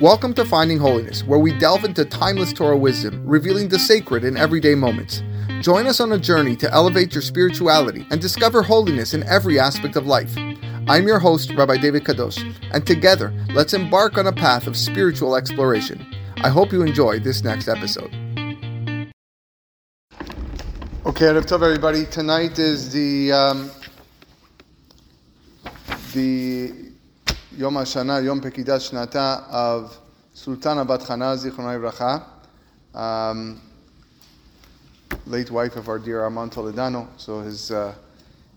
Welcome to Finding Holiness, where we delve into timeless Torah wisdom, revealing the sacred in everyday moments. Join us on a journey to elevate your spirituality and discover holiness in every aspect of life. I'm your host, Rabbi David Kadosh, and together, let's embark on a path of spiritual exploration. I hope you enjoy this next episode. Okay, Erev Tov, everybody. Tonight is the um, the Yom HaShana, Yom Pekidat Shnata of Sultana Bat Chana, Zichronai Bracha, um, late wife of our dear Armand Toledano. So his, uh,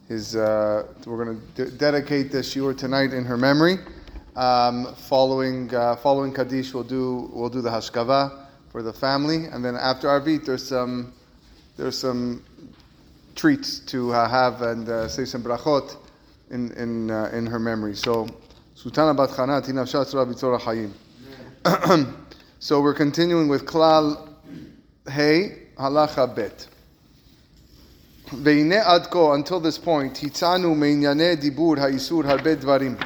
his, uh, we're going to de- dedicate the shiur tonight in her memory. Um, following, uh, following Kaddish, we'll do, we'll do the Hashkava for the family. And then after Arvit, there's some, there's some treats to uh, have and uh, say some brachot in, in, uh, in her memory. So, Sultana bat chana tinafsha tzura b'tzora hayim. So we're continuing with klal hey halacha bet. Veine adko until this point, הצענו meinyane dibur האיסור הרבה דברים.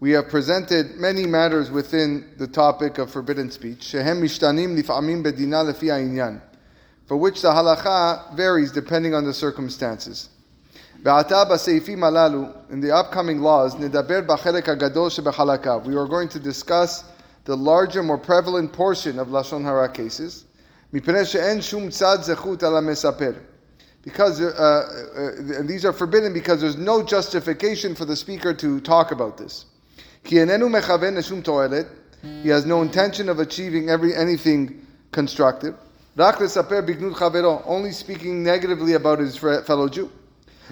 We have presented many matters within the topic of forbidden speech, shehem mishtanim לפעמים bedina lefi העניין, for which the halacha varies depending on the circumstances in the upcoming laws, we are going to discuss the larger, more prevalent portion of Lashon Hara cases. Because uh, uh, uh these are forbidden because there's no justification for the speaker to talk about this. He has no intention of achieving every anything constructive. Only speaking negatively about his fellow Jew.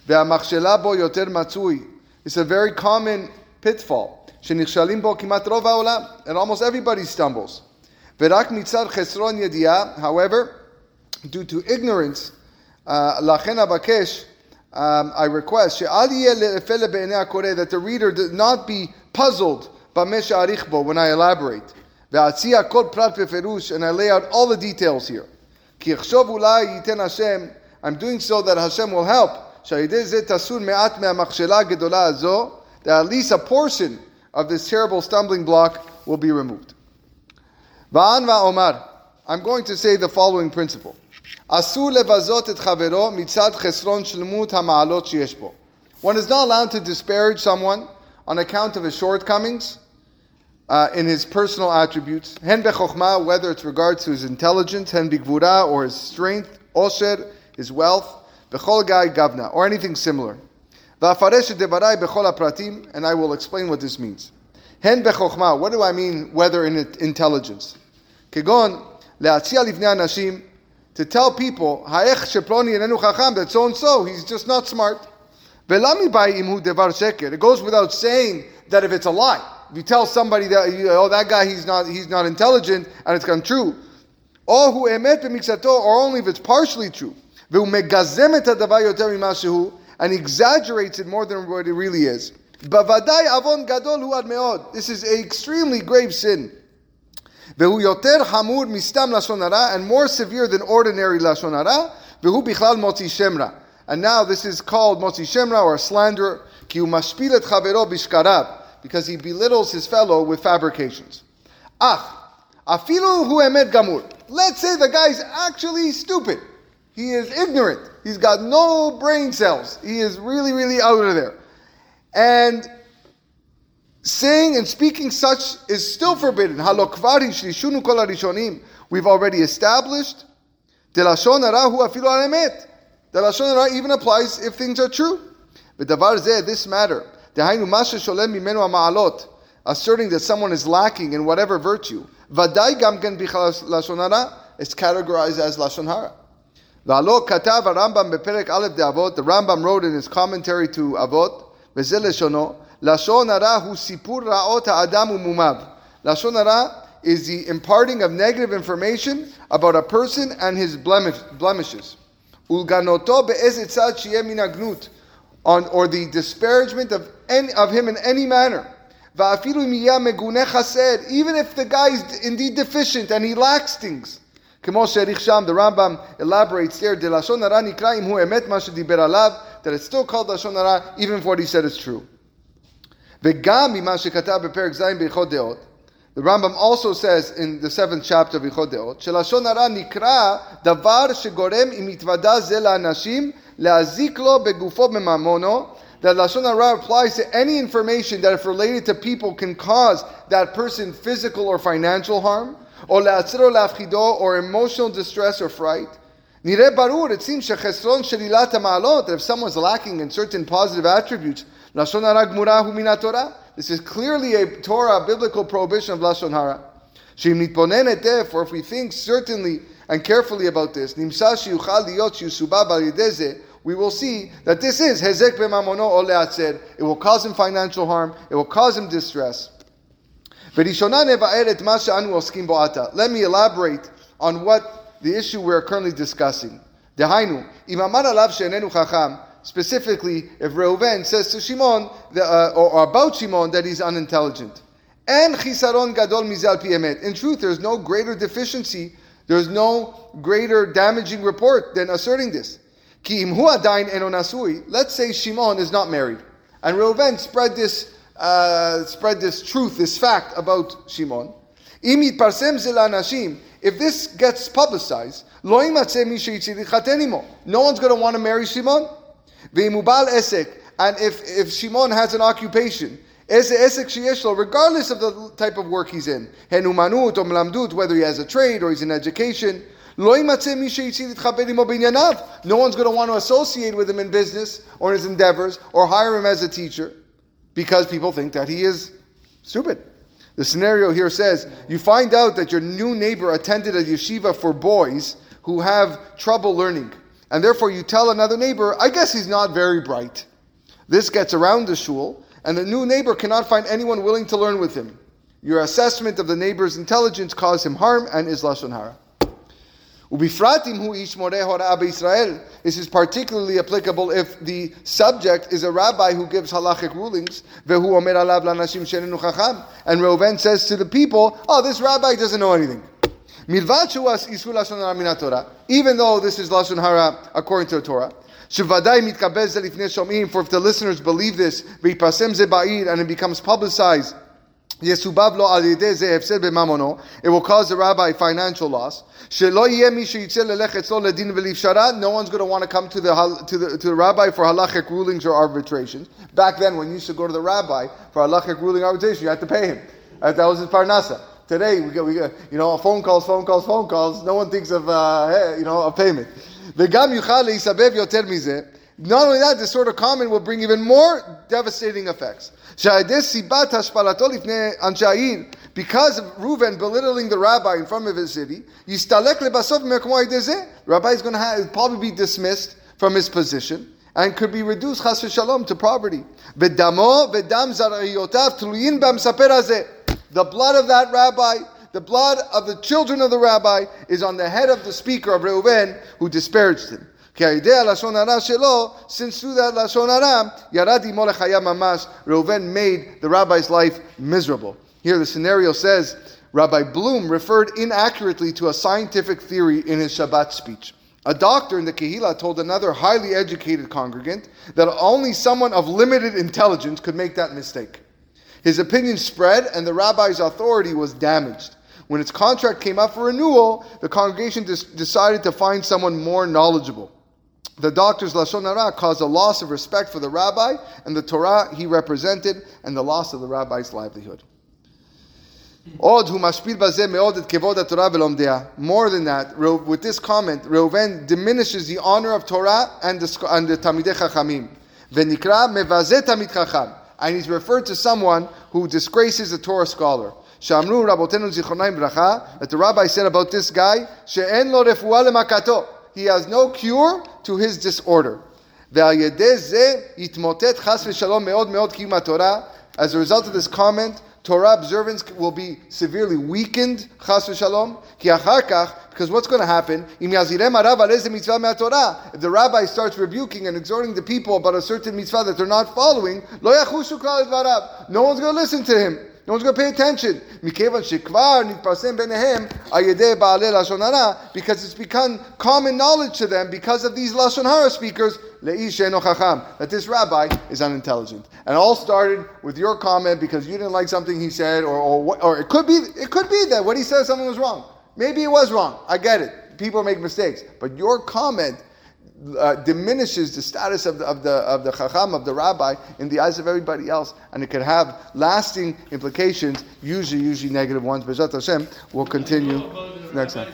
והמכשלה בו יותר מצוי. It's a very common pitfall. שנכשלים בו כמעט רוב העולם, and almost everybody stumbles. ורק מצד חסרון ידיעה, however, due to ignorance, לכן אבקש, um, I request, שאל יהיה לפלא בעיני הקורא, that the reader does not be puzzled במה שאריך בו when I elaborate. ואציע כל פרט בפירוש, and I lay out all the details here. כי אחשוב אולי ייתן השם, I'm doing so that Hashem will help, שעל ידי זה תסור מעט מהמכשלה הגדולה הזו, that at least a portion of this terrible stumbling block will be removed. Va'an va'omar. I'm going to say the following principle. אסור לבזות את חברו מצד חסרון שלמות המעלות שיש בו. One is not allowed to disparage someone on account of his shortcomings uh, in his personal attributes. Hen bechokma, whether it's regards to his intelligence, hen bigvura, or his strength, osher, his wealth, bechol gai gavna, or anything similar. And I will explain what this means. Hen bechokma, what do I mean, whether in intelligence? Kegon, le'atzia livnei to tell people, ha'ech sheploni enenu chacham, that so and so, he's just not smart. Velami imhu devar sheker. It goes without saying that if it's a lie, if you tell somebody that oh that guy he's not he's not intelligent and it's untrue, or who emet or only if it's partially true, v'umegazem et hadavar yoter mimashehu, and exaggerates it more than what it really is. Bavadai avon gadol hu ad meod. This is an extremely grave sin. Vehu yoter hamur mistam lashon hara, and more severe than ordinary lashon hara. Vehu bichlal motzi shemra. And now this is called motzi shemra or slander. Ki hu mashpil et chavero bishkarav, because he belittles his fellow with fabrications. Ach, afilu hu emet gamur. Let's say the guy is actually stupid. He is ignorant. He's got no brain cells. He is really, really out of there. And saying and speaking such is still forbidden. We've already established. The lashon hara even applies if things are true. But This matter, asserting that someone is lacking in whatever virtue, is categorized as lashon hara. The Rambam wrote in his commentary to Avot, Lashon hara hu sipur ra'ot ha'adam umumav. Lashon hara is the imparting of negative information about a person and his blemish, blemishes. Ulganoto be'ezet tzad minagnut. On, or the disparagement of, any, of him in any manner. Even if the guy is indeed deficient and he lacks things. the Rambam elaborates there, that it's still called Lashon Hara, even if what he said is true. וגם ממה שכתב בפרק ז' בהלכות דעות, The Rambam also says in the seventh chapter of Yichod Deot, שלשון הרע נקרא דבר שגורם אם יתוודע זה לאנשים להזיק לו בגופו בממונו that Lashon Hara applies to any information that, if related to people, can cause that person physical or financial harm, or emotional distress or fright. It seems that if someone's lacking in certain positive attributes. This is clearly a Torah biblical prohibition of Lashon Hara. Therefore, if we think certainly and carefully about this, we will see that this is hezek b'mamono. It will cause him financial harm. It will cause him distress. Let me elaborate on what the issue we are currently discussing. Specifically, if Reuven says to Shimon, uh, or, about Shimon, that he's unintelligent. And chisaron gadol mizal piemet. In truth, there's no greater deficiency, there's no greater damaging report than asserting this. Let's say Shimon is not married, and Reuven spread this uh, spread this truth, this fact about Shimon. If this gets publicized, no one's going to want to marry Shimon. And if, if Shimon has an occupation, regardless of the type of work he's in, whether he has a trade or he's in education, no one's going to want to associate with him in business or his endeavors or hire him as a teacher because people think that he is stupid. The scenario here says you find out that your new neighbor attended a yeshiva for boys who have trouble learning. And therefore you tell another neighbor, I guess he's not very bright. This gets around the shul, and the new neighbor cannot find anyone willing to learn with him. Your assessment of the neighbor's intelligence caused him harm and is lashon hara. This is particularly applicable if the subject is a rabbi who gives halachic rulings. And Reuven says to the people, "Oh, this rabbi doesn't know anything." Even though this is lashon hara according to the Torah. For if the listeners believe this, and it becomes publicized it will cause the rabbi financial loss. No one's going to want to come to the, to the, to the rabbi for halachic rulings or arbitrations. Back then, when you used to go to the rabbi for halachic ruling arbitration, you had to pay him. Uh, that was his parnasa. Today, we get, we get, you know, phone calls, phone calls, phone calls. No one thinks of, uh, you know, a payment. Not only that, this sort of comment will bring even more devastating effects. Because of Reuven belittling the rabbi in front of his city, rabbi is going to have, probably be dismissed from his position and could be reduced chas v'shalom to poverty. The blood of that rabbi, the blood of the children of the rabbi, is on the head of the speaker of Reuven who disparaged him. Since through that Lashon Hara, Yaradi Molechaya Mamash, Reuven made the rabbi's life miserable. Here the scenario says, Rabbi Bloom referred inaccurately to a scientific theory in his Shabbat speech. A doctor in the Kehillah told another highly educated congregant that only someone of limited intelligence could make that mistake. His opinion spread, and the rabbi's authority was damaged. When its contract came up for renewal, the congregation decided to find someone more knowledgeable. The doctor's Lashon Hara caused a loss of respect for the rabbi and the Torah he represented and the loss of the rabbi's livelihood. More than that, with this comment, Reuven diminishes the honor of Torah and the, and the Talmidei Chachamim. And he's referred to someone who disgraces a Torah scholar. That the rabbi said about this guy, he has no cure to his disorder. As a result of this comment, Torah observance will be severely weakened, chas v'shalom, because what's going to happen? If the rabbi starts rebuking and exhorting the people about a certain mitzvah that they're not following, no one's going to listen to him. No one's going to pay attention. Because it's become common knowledge to them because of these Lashon Hara speakers. that this rabbi is unintelligent. And all started with your comment because you didn't like something he said, or, or, or it could be, it could be that what he said something was wrong. Maybe it was wrong. I get it. People make mistakes. But your comment uh, diminishes the status of the, of the of the chacham of the rabbi in the eyes of everybody else, and it could have lasting implications. Usually, usually negative ones. Bezat Hashem will continue next time.